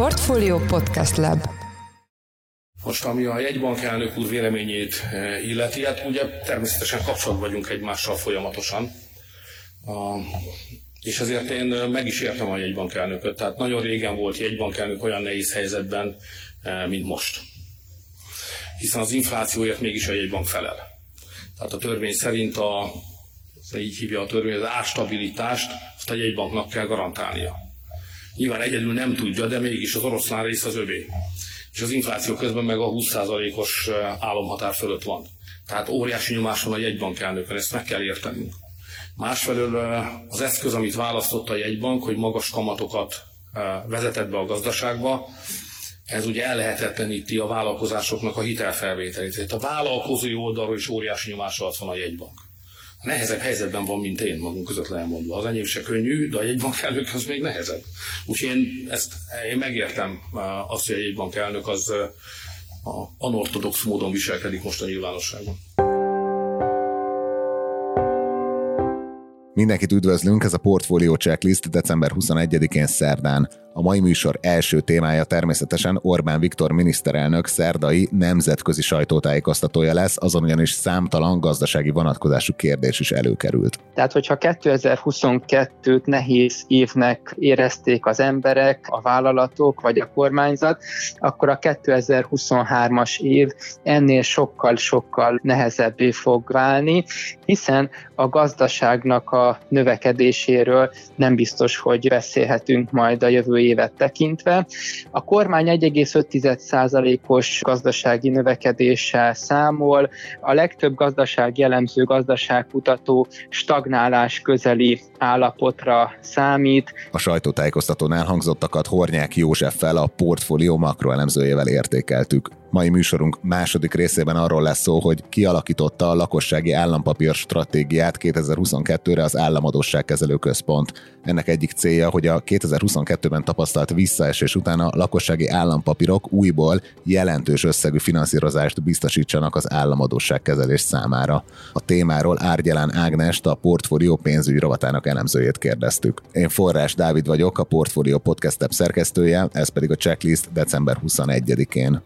Portfolio Podcast Lab most, ami a jegybank elnök úr véleményét eh, illeti, hát ugye természetesen kapcsolatban vagyunk egymással folyamatosan. A, és ezért én eh, meg is értem a jegybank elnököt. Tehát nagyon régen volt jegybank elnök olyan nehéz helyzetben, eh, mint most. Hiszen az inflációért mégis a jegybank felel. Tehát a törvény szerint a, így hívja a törvény, az árstabilitást azt a jegybanknak kell garantálnia. Nyilván egyedül nem tudja, de mégis az oroszlán rész az övé és az infláció közben meg a 20%-os államhatár fölött van. Tehát óriási nyomás van a jegybank elnökön, ezt meg kell értenünk. Másfelől az eszköz, amit választott a jegybank, hogy magas kamatokat vezetett be a gazdaságba, ez ugye ellehetetleníti a vállalkozásoknak a hitelfelvételét. Tehát a vállalkozói oldalról is óriási nyomás alatt van a jegybank nehezebb helyzetben van, mint én magunk között lemondva. Az enyém se könnyű, de a jegybankelnök az még nehezebb. Úgyhogy én, ezt, én megértem uh, azt, hogy a jegybankelnök az uh, anortodox módon viselkedik most a nyilvánosságban. Mindenkit üdvözlünk, ez a Portfolio Checklist december 21-én szerdán. A mai műsor első témája természetesen Orbán Viktor miniszterelnök szerdai nemzetközi sajtótájékoztatója lesz, azon ugyanis számtalan gazdasági vonatkozású kérdés is előkerült. Tehát, hogyha 2022-t nehéz évnek érezték az emberek, a vállalatok vagy a kormányzat, akkor a 2023-as év ennél sokkal-sokkal nehezebbé fog válni, hiszen a gazdaságnak a növekedéséről nem biztos, hogy beszélhetünk majd a jövő évet tekintve. A kormány 1,5%-os gazdasági növekedéssel számol, a legtöbb gazdaság jellemző gazdaságkutató stagnálás közeli állapotra számít. A sajtótájékoztatón elhangzottakat Hornyák Józseffel, a portfólió makroelemzőjével értékeltük. Mai műsorunk második részében arról lesz szó, hogy kialakította a lakossági állampapír stratégiát 2022-re az Államadóságkezelő Központ. Ennek egyik célja, hogy a 2022-ben tapasztalt visszaesés után a lakossági állampapírok újból jelentős összegű finanszírozást biztosítsanak az államadóságkezelés számára. A témáról Árgyelán Ágnest, a portfólió pénzügyi rovatának elemzőjét kérdeztük. Én Forrás Dávid vagyok, a Portfólió podcast szerkesztője, ez pedig a checklist december 21-én.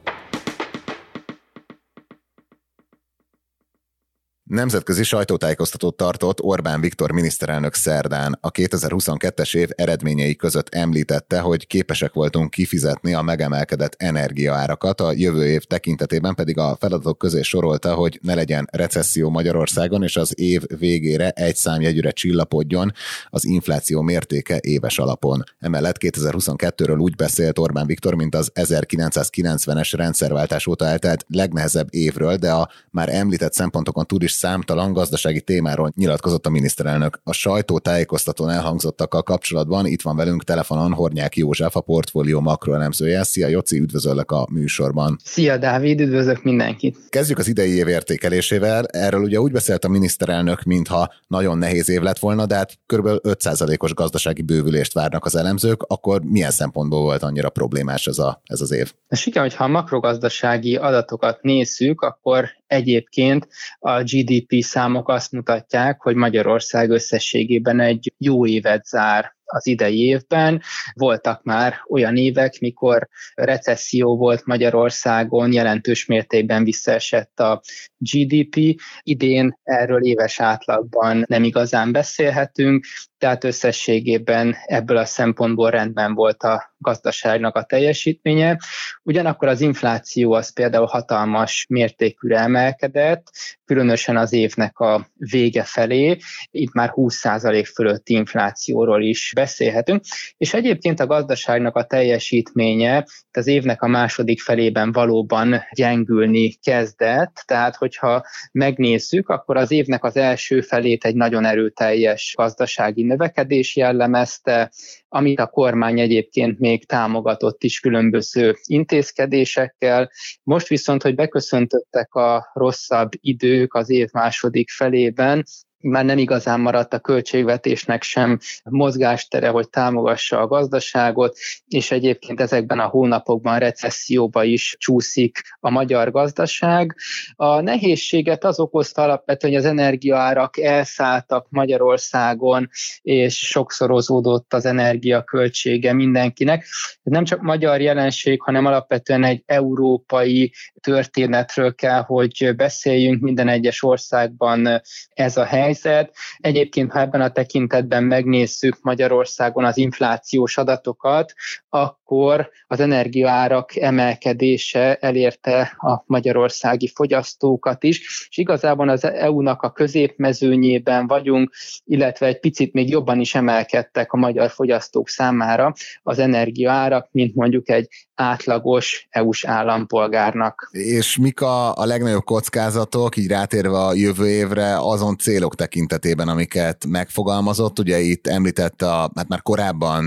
Nemzetközi sajtótájékoztatót tartott Orbán Viktor miniszterelnök szerdán. A 2022-es év eredményei között említette, hogy képesek voltunk kifizetni a megemelkedett energiaárakat, a jövő év tekintetében pedig a feladatok közé sorolta, hogy ne legyen recesszió Magyarországon, és az év végére egy számjegyűre csillapodjon az infláció mértéke éves alapon. Emellett 2022-ről úgy beszélt Orbán Viktor, mint az 1990-es rendszerváltás óta eltelt legnehezebb évről, de a már említett szempontokon túl is számtalan gazdasági témáról nyilatkozott a miniszterelnök. A sajtó tájékoztatón elhangzottakkal kapcsolatban itt van velünk telefonon Hornyák József, a portfólió makroelemzője. Szia Joci, üdvözöllek a műsorban. Szia Dávid, üdvözlök mindenkit. Kezdjük az idei év értékelésével. Erről ugye úgy beszélt a miniszterelnök, mintha nagyon nehéz év lett volna, de hát kb. 5%-os gazdasági bővülést várnak az elemzők, akkor milyen szempontból volt annyira problémás ez, a, ez az év? És igen, hogyha a makrogazdasági adatokat nézzük, akkor egyébként a GDP számok azt mutatják, hogy Magyarország összességében egy jó évet zár az idei évben. Voltak már olyan évek, mikor recesszió volt Magyarországon, jelentős mértékben visszaesett a GDP. Idén erről éves átlagban nem igazán beszélhetünk, tehát összességében ebből a szempontból rendben volt a gazdaságnak a teljesítménye. Ugyanakkor az infláció az például hatalmas mértékűre emelkedett, különösen az évnek a vége felé, itt már 20% fölötti inflációról is beszélhetünk, és egyébként a gazdaságnak a teljesítménye az évnek a második felében valóban gyengülni kezdett, tehát hogyha megnézzük, akkor az évnek az első felét egy nagyon erőteljes gazdasági növekedés jellemezte, amit a kormány egyébként még támogatott is különböző intézkedésekkel. Most viszont, hogy beköszöntöttek a rosszabb idők az év második felében, már nem igazán maradt a költségvetésnek sem mozgástere, hogy támogassa a gazdaságot, és egyébként ezekben a hónapokban recesszióba is csúszik a magyar gazdaság. A nehézséget az okozta alapvetően, hogy az energiaárak elszálltak Magyarországon, és sokszorozódott az energiaköltsége mindenkinek. Ez nem csak magyar jelenség, hanem alapvetően egy európai történetről kell, hogy beszéljünk minden egyes országban ez a helyzet. Egyébként, ha ebben a tekintetben megnézzük Magyarországon az inflációs adatokat, akkor az energiaárak emelkedése elérte a magyarországi fogyasztókat is, és igazából az EU-nak a középmezőnyében vagyunk, illetve egy picit még jobban is emelkedtek a magyar fogyasztók számára az energiaárak, mint mondjuk egy átlagos EU-s állampolgárnak. És mik a, a legnagyobb kockázatok, így rátérve a jövő évre azon célok tekintetében, amiket megfogalmazott? Ugye itt említett a, hát már korábban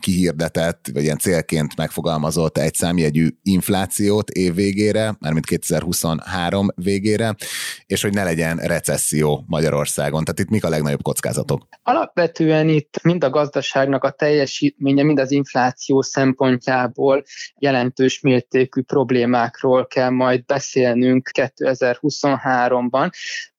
kihirdetett, vagy ilyen célként megfogalmazott egy számjegyű inflációt év végére, mármint 2023 végére, és hogy ne legyen recesszió Magyarországon. Tehát itt mik a legnagyobb kockázatok? Alapvetően itt mind a gazdaságnak a teljesítménye, mind az infláció szempontjából jelentős mértékű problémákról kell majd beszélnünk 2023-ban.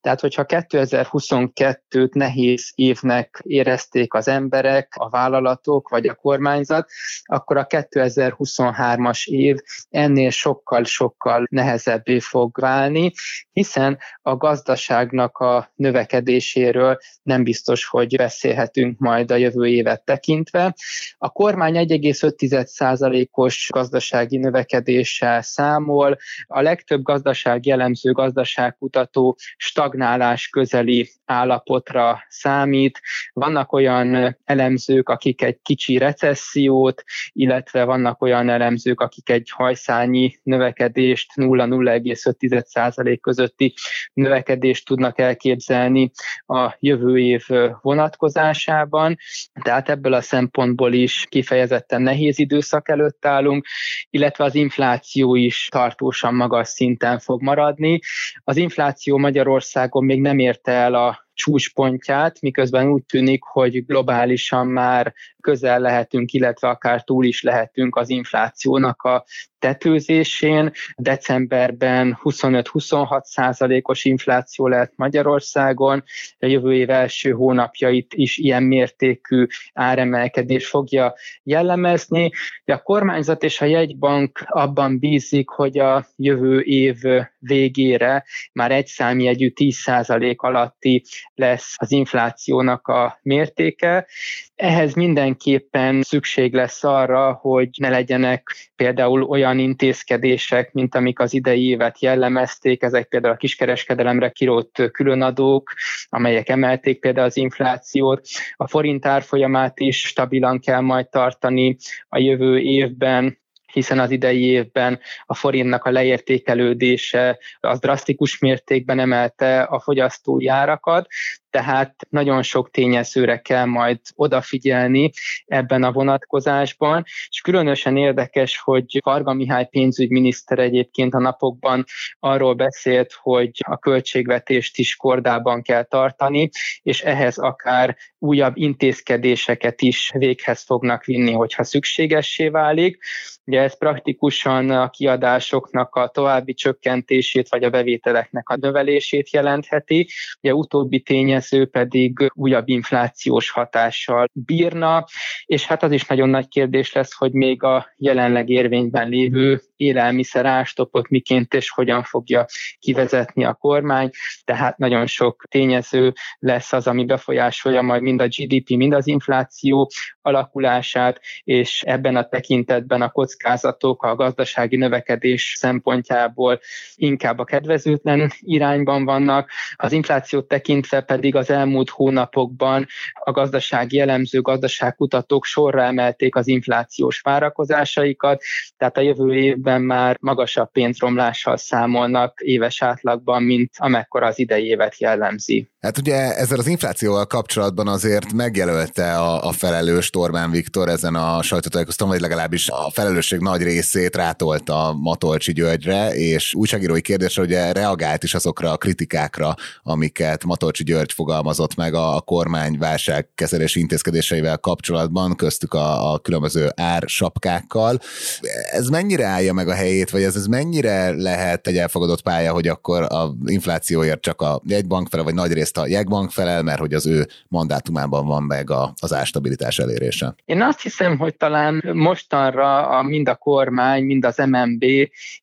Tehát, hogyha 2022-t nehéz évnek érezték az emberek, a vállalatok vagy a kormányzat, akkor a 2023-as év ennél sokkal-sokkal nehezebbé fog válni, hiszen a gazdaságnak a növekedéséről nem biztos, hogy beszélhetünk majd a jövő évet tekintve. A kormány 1,5%-os gazdasági növekedéssel számol, a legtöbb gazdaság jellemző gazdaságkutató stag stagnálás közeli állapotra számít. Vannak olyan elemzők, akik egy kicsi recessziót, illetve vannak olyan elemzők, akik egy hajszányi növekedést, 0-0,5% közötti növekedést tudnak elképzelni a jövő év vonatkozásában. Tehát ebből a szempontból is kifejezetten nehéz időszak előtt állunk, illetve az infláció is tartósan magas szinten fog maradni. Az infláció Magyarország Magyarországon még nem érte el a csúcspontját, miközben úgy tűnik, hogy globálisan már közel lehetünk, illetve akár túl is lehetünk az inflációnak a tetőzésén. Decemberben 25-26 százalékos infláció lehet Magyarországon, a jövő év első hónapjait is ilyen mértékű áremelkedés fogja jellemezni. De a kormányzat és a jegybank abban bízik, hogy a jövő év végére már egy számjegyű 10 százalék alatti lesz az inflációnak a mértéke. Ehhez mindenképpen szükség lesz arra, hogy ne legyenek például olyan intézkedések, mint amik az idei évet jellemezték, ezek például a kiskereskedelemre kirótt különadók, amelyek emelték például az inflációt. A forint árfolyamát is stabilan kell majd tartani a jövő évben, hiszen az idei évben a forintnak a leértékelődése az drasztikus mértékben emelte a fogyasztói árakat, tehát nagyon sok tényezőre kell majd odafigyelni ebben a vonatkozásban, és különösen érdekes, hogy Varga Mihály pénzügyminiszter egyébként a napokban arról beszélt, hogy a költségvetést is kordában kell tartani, és ehhez akár újabb intézkedéseket is véghez fognak vinni, hogyha szükségessé válik. Ugye ez praktikusan a kiadásoknak a további csökkentését, vagy a bevételeknek a növelését jelentheti. Ugye utóbbi tényező tényező pedig újabb inflációs hatással bírna, és hát az is nagyon nagy kérdés lesz, hogy még a jelenleg érvényben lévő élelmiszer ástopot miként és hogyan fogja kivezetni a kormány, tehát nagyon sok tényező lesz az, ami befolyásolja majd mind a GDP, mind az infláció alakulását, és ebben a tekintetben a kockázatok a gazdasági növekedés szempontjából inkább a kedvezőtlen irányban vannak, az inflációt tekintve pedig az elmúlt hónapokban a gazdasági elemző gazdaságkutatók sorra emelték az inflációs várakozásaikat, tehát a jövő évben már magasabb pénzromlással számolnak éves átlagban, mint amekkora az idei évet jellemzi. Hát ugye ezzel az inflációval kapcsolatban azért megjelölte a, a felelős Orbán Viktor ezen a sajtótájékoztatón, vagy legalábbis a felelősség nagy részét rátolta Matolcsi Györgyre, és újságírói kérdésre ugye reagált is azokra a kritikákra, amiket Matolcsi György fogalmazott meg a, a kormány válságkezelési intézkedéseivel kapcsolatban, köztük a, a különböző ársapkákkal. Ez mennyire állja meg a helyét, vagy ez, ez mennyire lehet egy elfogadott pálya, hogy akkor a inflációért csak a jegybank fele, vagy nagy részt a jegybank felel, mert hogy az ő mandátumában van meg a, az árstabilitás elérése? Én azt hiszem, hogy talán mostanra a, mind a kormány, mind az MNB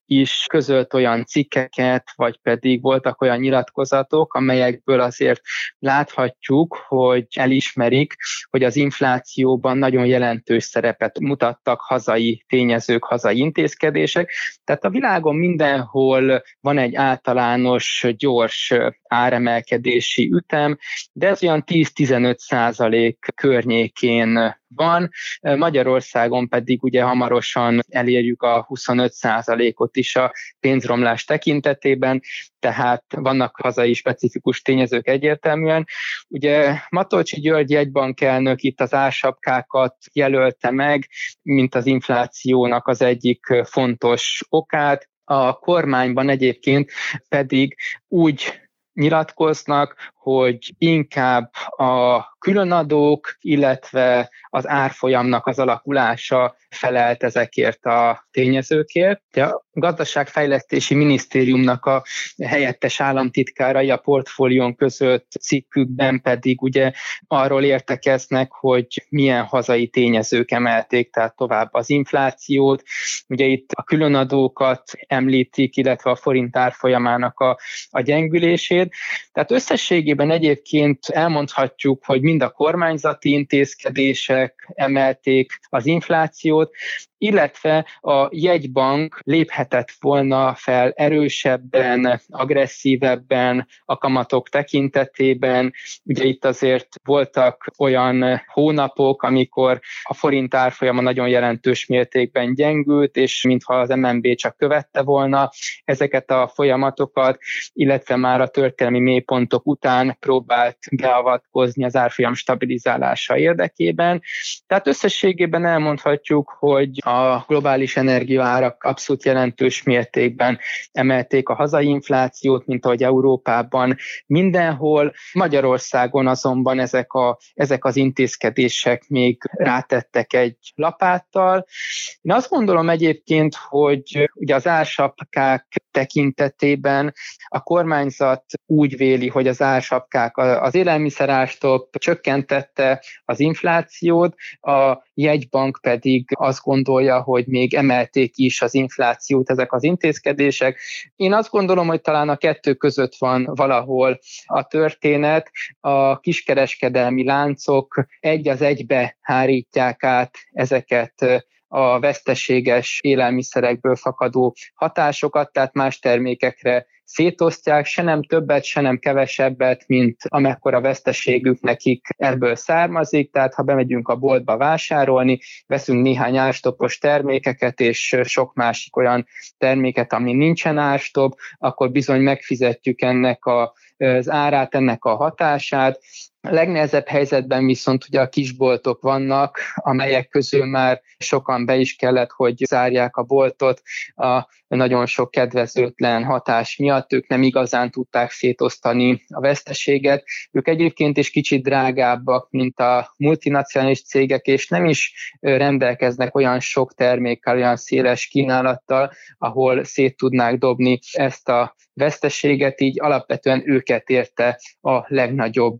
is közölt olyan cikkeket, vagy pedig voltak olyan nyilatkozatok, amelyekből azért láthatjuk, hogy elismerik, hogy az inflációban nagyon jelentős szerepet mutattak hazai tényezők, hazai intézkedések. Tehát a világon mindenhol van egy általános, gyors áremelkedési ütem, de ez olyan 10-15 százalék környékén van, Magyarországon pedig ugye hamarosan elérjük a 25 százalékot is a pénzromlás tekintetében, tehát vannak hazai specifikus tényezők egyértelműen. Ugye Matolcsi György jegybankelnök itt az ársapkákat jelölte meg, mint az inflációnak az egyik fontos okát, a kormányban egyébként pedig úgy nyilatkoznak, hogy inkább a különadók, illetve az árfolyamnak az alakulása felelt ezekért a tényezőkért. A gazdaságfejlesztési minisztériumnak a helyettes államtitkárai a portfólión között cikkükben pedig ugye arról értekeznek, hogy milyen hazai tényezők emelték tehát tovább az inflációt. Ugye itt a különadókat említik, illetve a forint árfolyamának a, a gyengülését. Tehát összességében egyébként elmondhatjuk, hogy mind a kormányzati intézkedések emelték az inflációt, illetve a jegybank léphetett volna fel erősebben, agresszívebben a kamatok tekintetében. Ugye itt azért voltak olyan hónapok, amikor a forint árfolyama nagyon jelentős mértékben gyengült, és mintha az MNB csak követte volna ezeket a folyamatokat, illetve már a történelmi mélypontok után próbált beavatkozni az árfolyam stabilizálása érdekében. Tehát összességében elmondhatjuk, hogy a globális energiaárak abszolút jelentős mértékben emelték a hazai inflációt, mint ahogy Európában mindenhol. Magyarországon azonban ezek, a, ezek az intézkedések még rátettek egy lapáttal. Én azt gondolom egyébként, hogy ugye az ársapkák tekintetében a kormányzat úgy véli, hogy az ársapkák az élelmiszerástop csökkentette az inflációt, a jegybank pedig azt gondolja, hogy még emelték is az inflációt ezek az intézkedések. Én azt gondolom, hogy talán a kettő között van valahol a történet. A kiskereskedelmi láncok egy az egybe hárítják át ezeket a veszteséges élelmiszerekből fakadó hatásokat, tehát más termékekre szétosztják, se nem többet, se nem kevesebbet, mint amekkora veszteségük nekik ebből származik, tehát ha bemegyünk a boltba vásárolni, veszünk néhány árstopos termékeket, és sok másik olyan terméket, ami nincsen árstop, akkor bizony megfizetjük ennek a, az árát, ennek a hatását, a legnehezebb helyzetben viszont ugye a kisboltok vannak, amelyek közül már sokan be is kellett, hogy zárják a boltot a nagyon sok kedvezőtlen hatás miatt. Ők nem igazán tudták szétosztani a veszteséget. Ők egyébként is kicsit drágábbak, mint a multinacionális cégek, és nem is rendelkeznek olyan sok termékkel, olyan széles kínálattal, ahol szét tudnák dobni ezt a veszteséget, így alapvetően őket érte a legnagyobb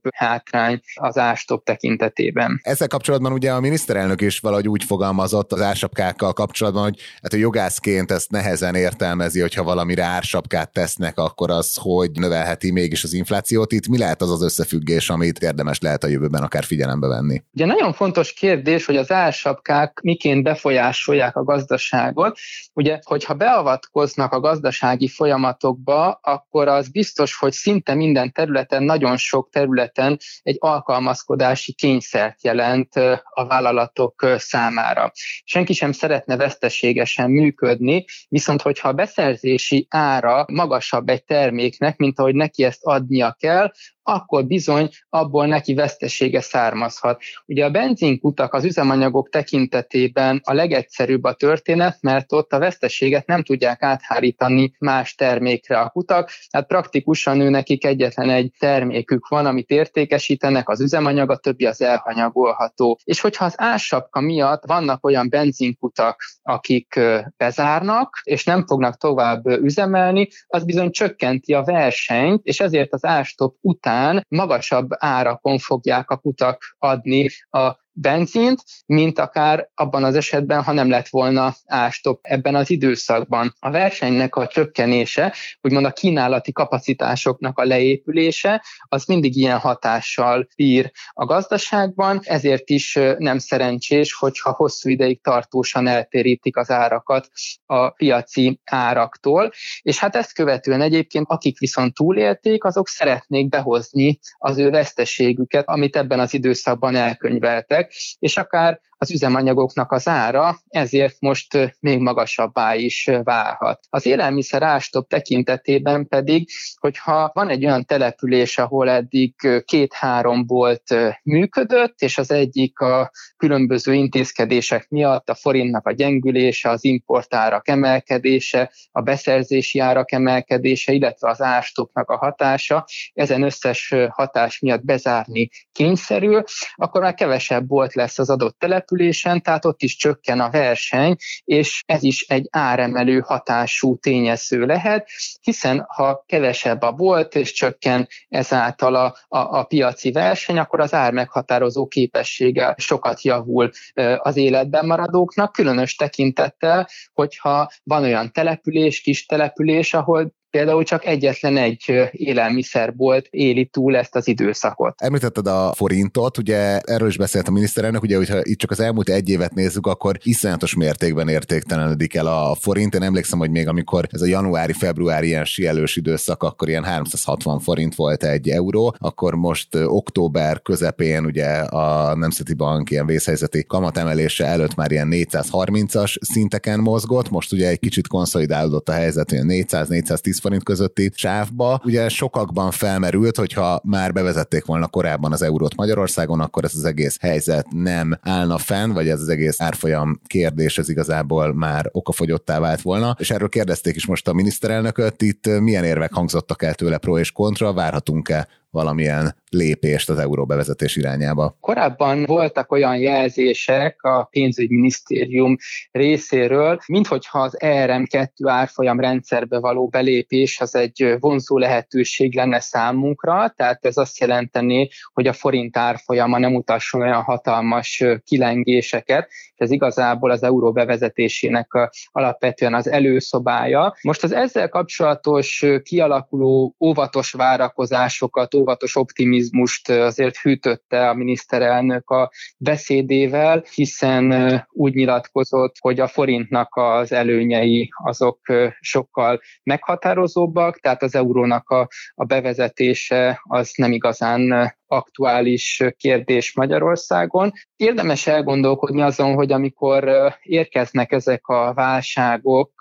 hátrány az ástop tekintetében. Ezzel kapcsolatban ugye a miniszterelnök is valahogy úgy fogalmazott az ársapkákkal kapcsolatban, hogy hát a jogászként ezt nehezen értelmezi, hogyha valamire ársapkát tesznek, akkor az hogy növelheti mégis az inflációt. Itt mi lehet az az összefüggés, amit érdemes lehet a jövőben akár figyelembe venni? Ugye nagyon fontos kérdés, hogy az ársapkák miként befolyásolják a gazdaságot. Ugye, hogyha beavatkoznak a gazdasági folyamatokba, akkor az biztos, hogy szinte minden területen, nagyon sok területen egy alkalmazkodási kényszert jelent a vállalatok számára. Senki sem szeretne veszteségesen működni, viszont hogyha a beszerzési ára magasabb egy terméknek, mint ahogy neki ezt adnia kell, akkor bizony abból neki vesztesége származhat. Ugye a benzinkutak az üzemanyagok tekintetében a legegyszerűbb a történet, mert ott a veszteséget nem tudják áthárítani más termékre a kutak, tehát praktikusan ő nekik egyetlen egy termékük van, amit értékesítenek, az üzemanyag, a többi az elhanyagolható. És hogyha az ársapka miatt vannak olyan benzinkutak, akik bezárnak, és nem fognak tovább üzemelni, az bizony csökkenti a versenyt, és ezért az árstop után magasabb árakon fogják a kutak adni a benzint, mint akár abban az esetben, ha nem lett volna ástop ebben az időszakban. A versenynek a csökkenése, úgymond a kínálati kapacitásoknak a leépülése, az mindig ilyen hatással bír a gazdaságban, ezért is nem szerencsés, hogyha hosszú ideig tartósan eltérítik az árakat a piaci áraktól, és hát ezt követően egyébként, akik viszont túlélték, azok szeretnék behozni az ő veszteségüket, amit ebben az időszakban elkönyveltek, emberek, és akár az üzemanyagoknak az ára ezért most még magasabbá is válhat. Az élelmiszer ástop tekintetében pedig, hogyha van egy olyan település, ahol eddig két-három volt működött, és az egyik a különböző intézkedések miatt a forintnak a gyengülése, az importárak emelkedése, a beszerzési árak emelkedése, illetve az ástopnak a hatása, ezen összes hatás miatt bezárni kényszerül, akkor már kevesebb volt lesz az adott településen, tehát ott is csökken a verseny, és ez is egy áremelő hatású tényező lehet, hiszen ha kevesebb a volt, és csökken ezáltal a, a, a piaci verseny, akkor az ár meghatározó képessége sokat javul az életben maradóknak, különös tekintettel, hogyha van olyan település, kis település, ahol például csak egyetlen egy élelmiszerbolt éli túl ezt az időszakot. Említetted a forintot, ugye erről is beszélt a miniszterelnök, ugye, hogyha itt csak az elmúlt egy évet nézzük, akkor iszonyatos mértékben értéktelenedik el a forint. Én emlékszem, hogy még amikor ez a januári-februári ilyen sielős időszak, akkor ilyen 360 forint volt egy euró, akkor most október közepén ugye a Nemzeti Bank ilyen vészhelyzeti kamatemelése előtt már ilyen 430-as szinteken mozgott, most ugye egy kicsit konszolidálódott a helyzet, hogy 400-410 forint közötti sávba. Ugye sokakban felmerült, hogyha már bevezették volna korábban az eurót Magyarországon, akkor ez az egész helyzet nem állna fenn, vagy ez az egész árfolyam kérdés ez igazából már okafogyottá vált volna. És erről kérdezték is most a miniszterelnököt, itt milyen érvek hangzottak el tőle pro és kontra, várhatunk-e valamilyen lépést az euró bevezetés irányába. Korábban voltak olyan jelzések a pénzügyminisztérium részéről, minthogyha az ERM2 árfolyam rendszerbe való belépés az egy vonzó lehetőség lenne számunkra, tehát ez azt jelenteni, hogy a forint árfolyama nem utasson olyan hatalmas kilengéseket, és ez igazából az euró bevezetésének alapvetően az előszobája. Most az ezzel kapcsolatos kialakuló óvatos várakozásokat, óvatos optimizmust azért hűtötte a miniszterelnök a beszédével, hiszen úgy nyilatkozott, hogy a forintnak az előnyei azok sokkal meghatározóbbak, tehát az eurónak a, a bevezetése az nem igazán aktuális kérdés Magyarországon. Érdemes elgondolkodni azon, hogy amikor érkeznek ezek a válságok,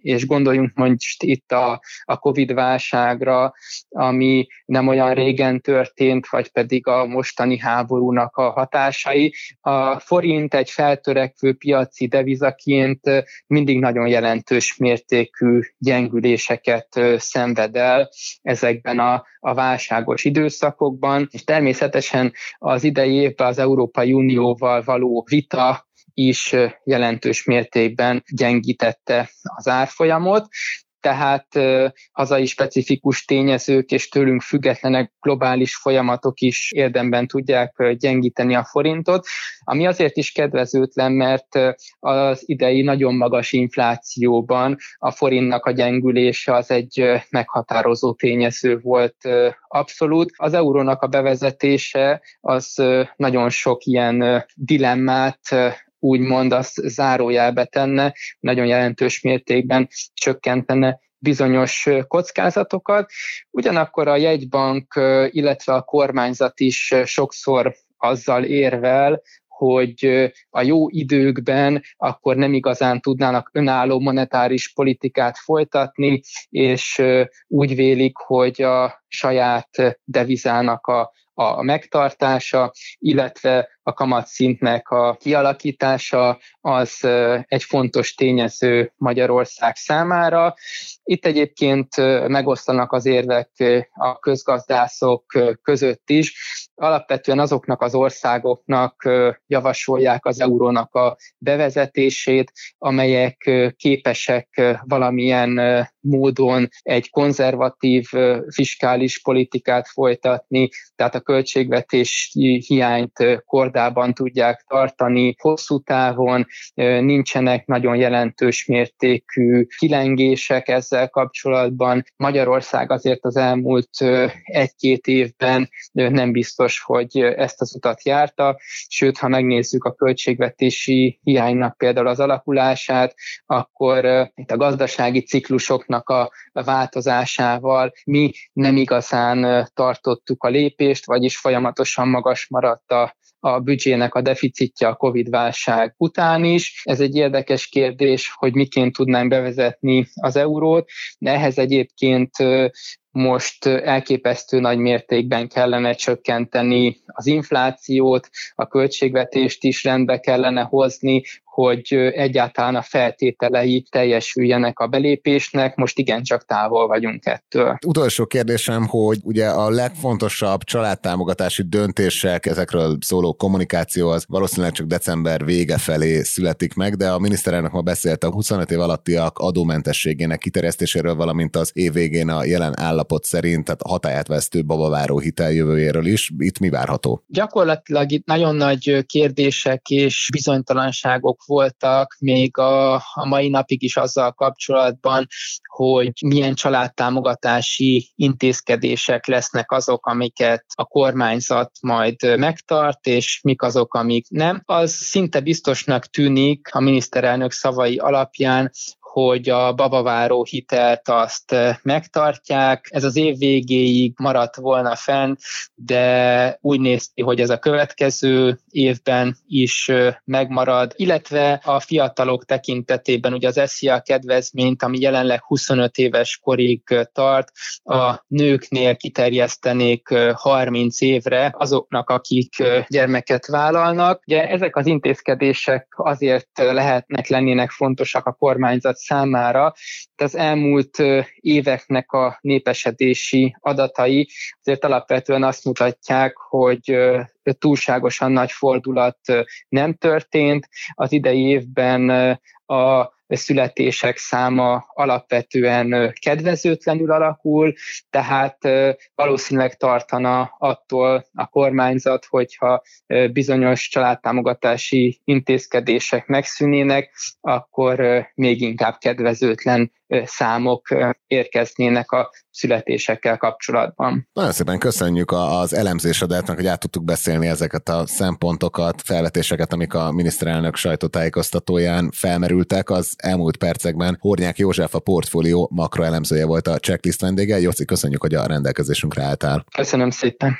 és gondoljunk most itt a, a Covid válságra, ami nem olyan régen történt, vagy pedig a mostani háborúnak a hatásai. A forint egy feltörekvő piaci devizaként mindig nagyon jelentős mértékű gyengüléseket szenved el ezekben a, a válságos időszakokban, és természetesen az idei évben az Európai Unióval való vita is jelentős mértékben gyengítette az árfolyamot, tehát hazai specifikus tényezők és tőlünk függetlenek globális folyamatok is érdemben tudják gyengíteni a forintot, ami azért is kedvezőtlen, mert az idei nagyon magas inflációban a forintnak a gyengülése az egy meghatározó tényező volt abszolút. Az eurónak a bevezetése az nagyon sok ilyen dilemmát úgymond azt zárójelbe tenne, nagyon jelentős mértékben csökkentene bizonyos kockázatokat. Ugyanakkor a jegybank, illetve a kormányzat is sokszor azzal érvel, hogy a jó időkben akkor nem igazán tudnának önálló monetáris politikát folytatni, és úgy vélik, hogy a saját devizának a a megtartása, illetve a kamatszintnek a kialakítása az egy fontos tényező Magyarország számára. Itt egyébként megosztanak az érvek a közgazdászok között is. Alapvetően azoknak az országoknak javasolják az eurónak a bevezetését, amelyek képesek valamilyen módon egy konzervatív fiskális politikát folytatni, tehát a költségvetés hiányt kordában tudják tartani hosszú távon, nincsenek nagyon jelentős mértékű kilengések ezzel kapcsolatban. Magyarország azért az elmúlt egy-két évben nem biztos, hogy ezt az utat járta, sőt, ha megnézzük a költségvetési hiánynak például az alakulását, akkor itt a gazdasági ciklusoknak a változásával mi nem igazán tartottuk a lépést, vagyis folyamatosan magas maradt a a büdzsének a deficitje a Covid-válság után is. Ez egy érdekes kérdés, hogy miként tudnánk bevezetni az eurót, de ehhez egyébként most elképesztő nagy mértékben kellene csökkenteni az inflációt, a költségvetést is rendbe kellene hozni, hogy egyáltalán a feltételei teljesüljenek a belépésnek, most igencsak távol vagyunk ettől. Utolsó kérdésem, hogy ugye a legfontosabb családtámogatási döntések, ezekről szóló kommunikáció az valószínűleg csak december vége felé születik meg, de a miniszterelnök ma beszélt a 25 év alattiak adómentességének kiterjesztéséről, valamint az év végén a jelen állapot szerint, tehát a hatáját vesztő babaváró hiteljövőjéről is. Itt mi várható? Gyakorlatilag itt nagyon nagy kérdések és bizonytalanságok voltak még a, a mai napig is azzal kapcsolatban, hogy milyen családtámogatási intézkedések lesznek azok, amiket a kormányzat majd megtart, és mik azok, amik nem. Az szinte biztosnak tűnik a miniszterelnök szavai alapján, hogy a babaváró hitelt azt eh, megtartják. Ez az év végéig maradt volna fenn, de úgy néz ki, hogy ez a következő évben is eh, megmarad, illetve a fiatalok tekintetében ugye az SZIA kedvezményt, ami jelenleg 25 éves korig eh, tart, a nőknél kiterjesztenék 30 évre azoknak, akik gyermeket vállalnak. Ugye ezek az intézkedések azért lehetnek lennének fontosak a kormányzat számára. Az elmúlt éveknek a népesedési adatai azért alapvetően azt mutatják, hogy túlságosan nagy fordulat nem történt. Az idei évben a születések száma alapvetően kedvezőtlenül alakul, tehát valószínűleg tartana attól a kormányzat, hogyha bizonyos családtámogatási intézkedések megszűnének, akkor még inkább kedvezőtlen számok érkeznének a születésekkel kapcsolatban. Nagyon szépen köszönjük az elemzésedet, hogy át tudtuk beszélni ezeket a szempontokat, felvetéseket, amik a miniszterelnök sajtótájékoztatóján felmerültek. Az elmúlt percekben Hornyák József a portfólió makroelemzője volt a checklist vendége. Jóci, köszönjük, hogy a rendelkezésünkre álltál. Köszönöm szépen.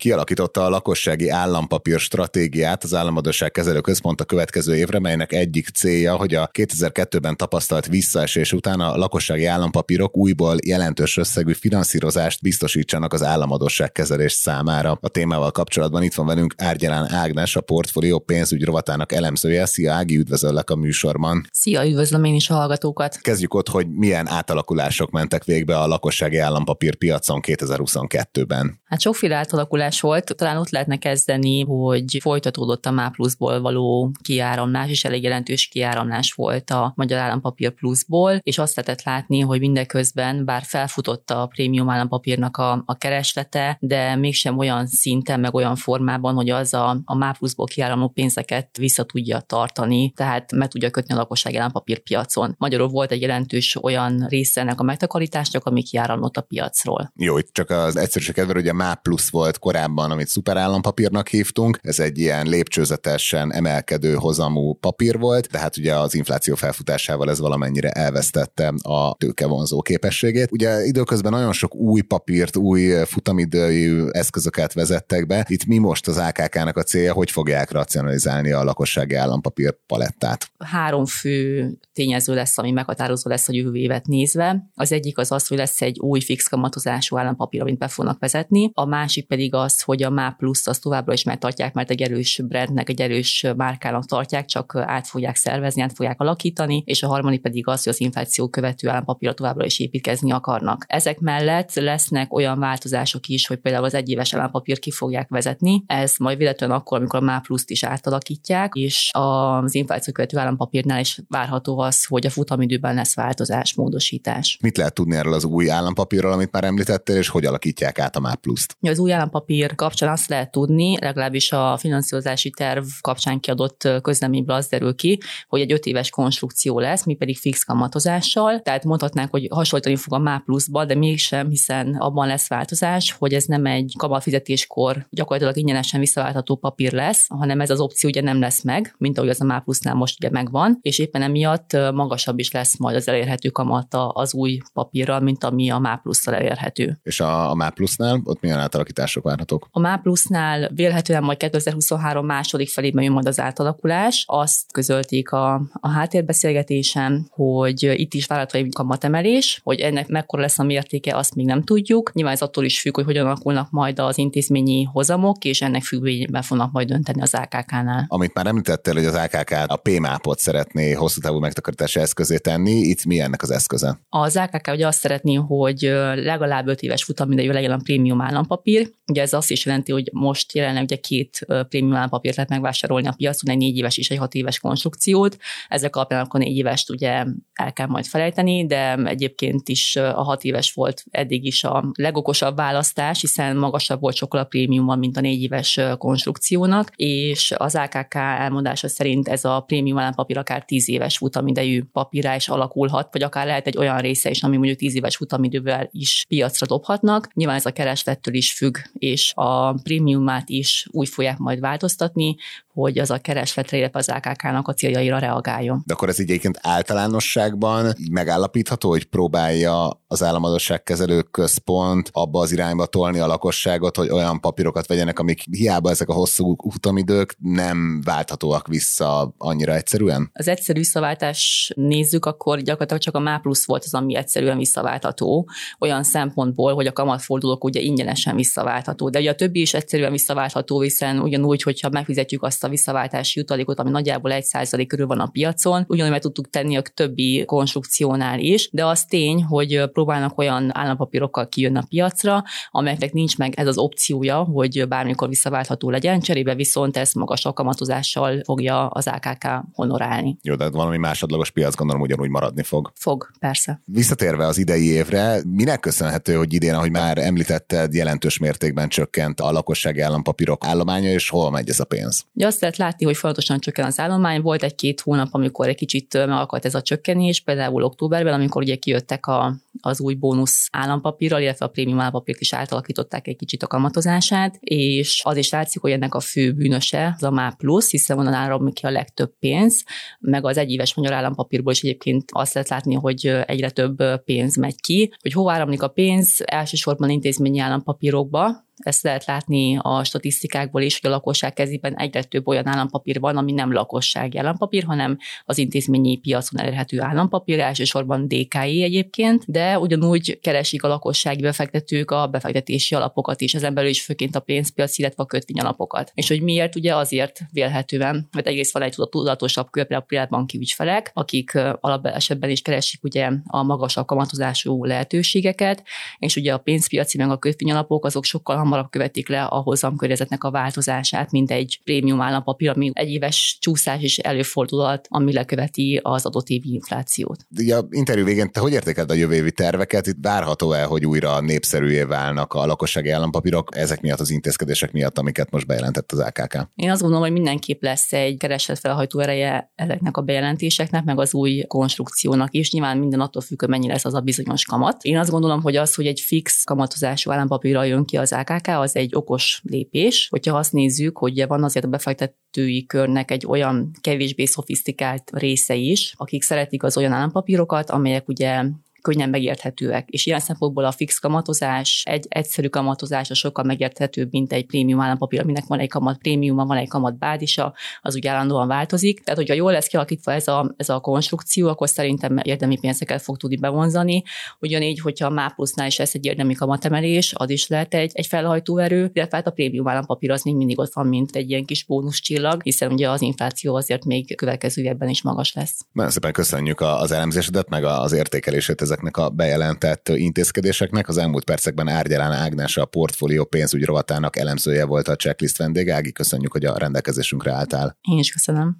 Kialakította a lakossági állampapír stratégiát az államadóság kezelő központ a következő évre, melynek egyik célja, hogy a 2002-ben tapasztalt visszaesés után a lakossági állampapírok újból jelentős összegű finanszírozást biztosítsanak az államadóság kezelés számára. A témával kapcsolatban itt van velünk Árgyalán Ágnes, a portfólió pénzügy rovatának elemzője. Szia Ági, üdvözöllek a műsorban. Szia, üdvözlöm én is a hallgatókat. Kezdjük ott, hogy milyen átalakulások mentek végbe a lakossági állampapír piacon 2022-ben. Hát sokféle átalakulás változás volt. Talán ott lehetne kezdeni, hogy folytatódott a MÁ pluszból való kiáramlás, és elég jelentős kiáramlás volt a Magyar Állampapír pluszból, és azt lehetett látni, hogy mindeközben, bár felfutott a prémium állampapírnak a, a kereslete, de mégsem olyan szinten, meg olyan formában, hogy az a, a MÁ pluszból kiáramló pénzeket vissza tudja tartani, tehát meg tudja kötni a lakosság állampapírpiacon. Magyarul volt egy jelentős olyan része ennek a megtakarításnak, ami kiáramlott a piacról. Jó, itt csak az egyszerűség kedve, hogy a MÁ plusz volt korábban korábban, amit szuperállampapírnak hívtunk. Ez egy ilyen lépcsőzetesen emelkedő hozamú papír volt, de hát ugye az infláció felfutásával ez valamennyire elvesztette a tőkevonzó képességét. Ugye időközben nagyon sok új papírt, új futamidőjű eszközöket vezettek be. Itt mi most az AKK-nak a célja, hogy fogják racionalizálni a lakossági állampapír palettát? Három fő tényező lesz, ami meghatározó lesz a jövő évet nézve. Az egyik az az, hogy lesz egy új fix kamatozású állampapír, amit be fognak vezetni. A másik pedig az, hogy a MÁ plusz azt továbbra is megtartják, mert egy erős brandnek, egy erős márkának tartják, csak át fogják szervezni, át fogják alakítani, és a harmadik pedig az, hogy az infláció követő állampapírra továbbra is építkezni akarnak. Ezek mellett lesznek olyan változások is, hogy például az egyéves állampapír ki fogják vezetni. Ez majd véletlenül akkor, amikor a MÁ pluszt is átalakítják, és az infláció követő állampapírnál is várható az, hogy a futamidőben lesz változás, módosítás. Mit lehet tudni erről az új állampapírról, amit már említettél, és hogy alakítják át a MÁ pluszt? Az új állampapír kapcsán azt lehet tudni, legalábbis a finanszírozási terv kapcsán kiadott közleményből az derül ki, hogy egy öt éves konstrukció lesz, mi pedig fix kamatozással, tehát mondhatnánk, hogy hasonlítani fog a MÁ pluszba, de mégsem, hiszen abban lesz változás, hogy ez nem egy kamatfizetéskor gyakorlatilag ingyenesen visszaváltható papír lesz, hanem ez az opció ugye nem lesz meg, mint ahogy az a MÁ plusznál most ugye megvan, és éppen emiatt magasabb is lesz majd az elérhető kamata az új papírral, mint ami a MÁ plusszal elérhető. És a, a MÁ plusznál ott milyen átalakítások várhatók? A MÁ plusznál vélhetően majd 2023 második felében jön majd az átalakulás. Azt közölték a, a háttérbeszélgetésen, hogy itt is várható egy kamatemelés, hogy ennek mekkora lesz a mértéke, azt még nem tudjuk. Nyilván ez attól is függ, hogy hogyan alakulnak majd az intézményi hozamok, és ennek függvényében fognak majd dönteni az AKK-nál. Amit már említettél, hogy az AKK a PMAP-ot szeretné hosszú távú megtakarítási eszközé tenni, itt mi ennek az eszköze? Az AKK ugye azt szeretné, hogy legalább 5 éves futamidejű legyen a prémium állampapír. Ugye ez azt is jelenti, hogy most jelenleg ugye két prémium állampapírt lehet megvásárolni a piacon, egy 4 éves és egy 6 éves konstrukciót. Ezek alapján akkor 4 évest ugye el kell majd felejteni, de egyébként is a 6 éves volt eddig is a legokosabb választás, hiszen magasabb volt sokkal a prémium, mint a 4 éves konstrukciónak, és az AKK elmondása szerint ez a prémium állampapír akár 10 éves futamidejű papírá is alakulhat, vagy akár lehet egy olyan része is, ami mondjuk 10 éves futamidővel is piacra dobhatnak. Nyilván ez a kereslettől is függ, és a prémiumát is úgy fogják majd változtatni, hogy az a keresletre, illetve az AKK-nak a céljaira reagáljon. De akkor ez így egyébként általánosságban megállapítható, hogy próbálja az államadosságkezelő központ abba az irányba tolni a lakosságot, hogy olyan papírokat vegyenek, amik hiába ezek a hosszú utamidők nem válthatóak vissza annyira egyszerűen? Az egyszerű visszaváltás nézzük, akkor gyakorlatilag csak a MÁ plusz volt az, ami egyszerűen visszaváltható, olyan szempontból, hogy a kamatfordulók ugye ingyenesen visszaváltható. De ugye a többi is egyszerűen visszaváltható, hiszen ugyanúgy, hogyha megfizetjük azt a visszaváltási jutalékot, ami nagyjából 1% körül van a piacon, ugyanúgy meg tudtuk tenni a többi konstrukciónál is, de az tény, hogy próbálnak olyan állampapírokkal kijönni a piacra, amelyeknek nincs meg ez az opciója, hogy bármikor visszaváltható legyen, cserébe viszont ezt magas alkalmatozással fogja az AKK honorálni. Jó, de valami másodlagos piac gondolom ugyanúgy maradni fog. Fog, persze. Visszatérve az idei évre, minek köszönhető, hogy idén, ahogy már említetted, jelentős mértékben csökkent a lakossági állampapírok állománya, és hol megy ez a pénz? Ja, azt lehet látni, hogy folyamatosan csökken az állomány. Volt egy-két hónap, amikor egy kicsit megakadt ez a csökkenés, például októberben, amikor ugye kijöttek a, az új bónusz állampapírral, illetve a prémium állampapírt is átalakították egy kicsit a kamatozását, és az is látszik, hogy ennek a fő bűnöse az a MÁ plusz, hiszen onnan áram ki a legtöbb pénz, meg az egyéves magyar állampapírból is egyébként azt lehet látni, hogy egyre több pénz megy ki. Hogy hova áramlik a pénz, elsősorban intézményi állampapírokba, ezt lehet látni a statisztikákból is, hogy a lakosság kezében egyre több olyan állampapír van, ami nem lakossági állampapír, hanem az intézményi piacon elérhető állampapír, elsősorban DKI egyébként, de ugyanúgy keresik a lakossági befektetők a befektetési alapokat is, ezen belül is főként a pénzpiac, illetve a kötvényalapokat. És hogy miért? Ugye azért vélhetően, mert egyrészt van egy tudatosabb kör, a privátbanki ügyfelek, akik alap esetben is keresik ugye a magasabb kamatozású lehetőségeket, és ugye a pénzpiaci meg a kötvényalapok azok sokkal hamarabb követik le a hozamkörnyezetnek a változását, mint egy prémium állampapír, ami egy éves csúszás is előfordulhat, ami leköveti az adott évi inflációt. Ugye a interjú végén te hogy értékeled a jövő évi terveket? Itt várható-e, hogy újra népszerűvé válnak a lakossági állampapírok ezek miatt az intézkedések miatt, amiket most bejelentett az AKK? Én azt gondolom, hogy mindenképp lesz egy kereslet felhajtó ereje ezeknek a bejelentéseknek, meg az új konstrukciónak is. Nyilván minden attól függ, hogy mennyi lesz az a bizonyos kamat. Én azt gondolom, hogy az, hogy egy fix kamatozású állampapírral jön ki az AKK, KK az egy okos lépés. Hogyha azt nézzük, hogy van azért a befektetői körnek egy olyan kevésbé szofisztikált része is, akik szeretik az olyan állampapírokat, amelyek ugye könnyen megérthetőek. És ilyen szempontból a fix kamatozás, egy egyszerű kamatozás a sokkal megérthetőbb, mint egy prémium állampapír, aminek van egy kamat prémiuma, van egy kamat bádisa, az ugye állandóan változik. Tehát, hogyha jól lesz kialakítva ez a, ez a konstrukció, akkor szerintem érdemi pénzeket fog tudni bevonzani. Ugyanígy, hogyha a MÁPlusznál is lesz egy érdemi kamatemelés, az is lehet egy, egy felhajtóerő, illetve hát a prémium állampapír az még mindig ott van, mint egy ilyen kis bónuszcsillag, hiszen ugye az infláció azért még következő évben is magas lesz. Nagyon szépen köszönjük az elemzésedet, meg az értékelését ezeknek a bejelentett intézkedéseknek. Az elmúlt percekben Árgyalán Ágnes a portfólió pénzügy rovatának elemzője volt a checklist vendég. Ági, köszönjük, hogy a rendelkezésünkre álltál. Én is köszönöm.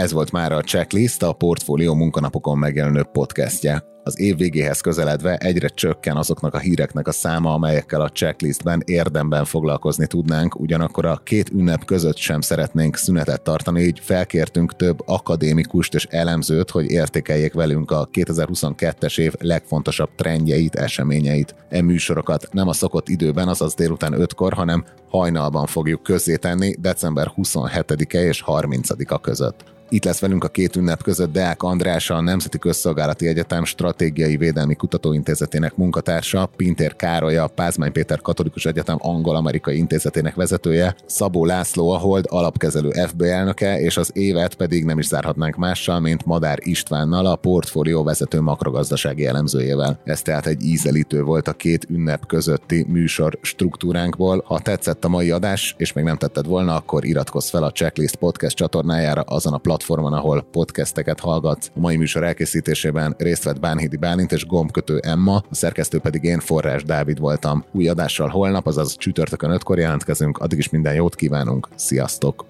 Ez volt már a Checklist, a Portfólió munkanapokon megjelenő podcastje. Az év végéhez közeledve egyre csökken azoknak a híreknek a száma, amelyekkel a checklistben érdemben foglalkozni tudnánk, ugyanakkor a két ünnep között sem szeretnénk szünetet tartani, így felkértünk több akadémikust és elemzőt, hogy értékeljék velünk a 2022-es év legfontosabb trendjeit, eseményeit. E műsorokat nem a szokott időben, azaz délután 5-kor, hanem hajnalban fogjuk közzétenni december 27-e és 30-a között. Itt lesz velünk a két ünnep között Deák András, a Nemzeti Közszolgálati Egyetem Stratégiai Védelmi Kutatóintézetének munkatársa, Pintér Károly, a Pázmány Péter Katolikus Egyetem Angol-Amerikai Intézetének vezetője, Szabó László, a Hold alapkezelő FB elnöke, és az évet pedig nem is zárhatnánk mással, mint Madár Istvánnal, a portfólió vezető makrogazdasági elemzőjével. Ez tehát egy ízelítő volt a két ünnep közötti műsor struktúránkból. Ha tetszett a mai adás, és még nem tetted volna, akkor iratkozz fel a Checklist podcast csatornájára azon a platformon, platformon, ahol podcasteket hallgat. A mai műsor elkészítésében részt vett Bánhidi Bálint és gombkötő Emma, a szerkesztő pedig én Forrás Dávid voltam. Új adással holnap, azaz csütörtökön 5-kor jelentkezünk, addig is minden jót kívánunk, sziasztok!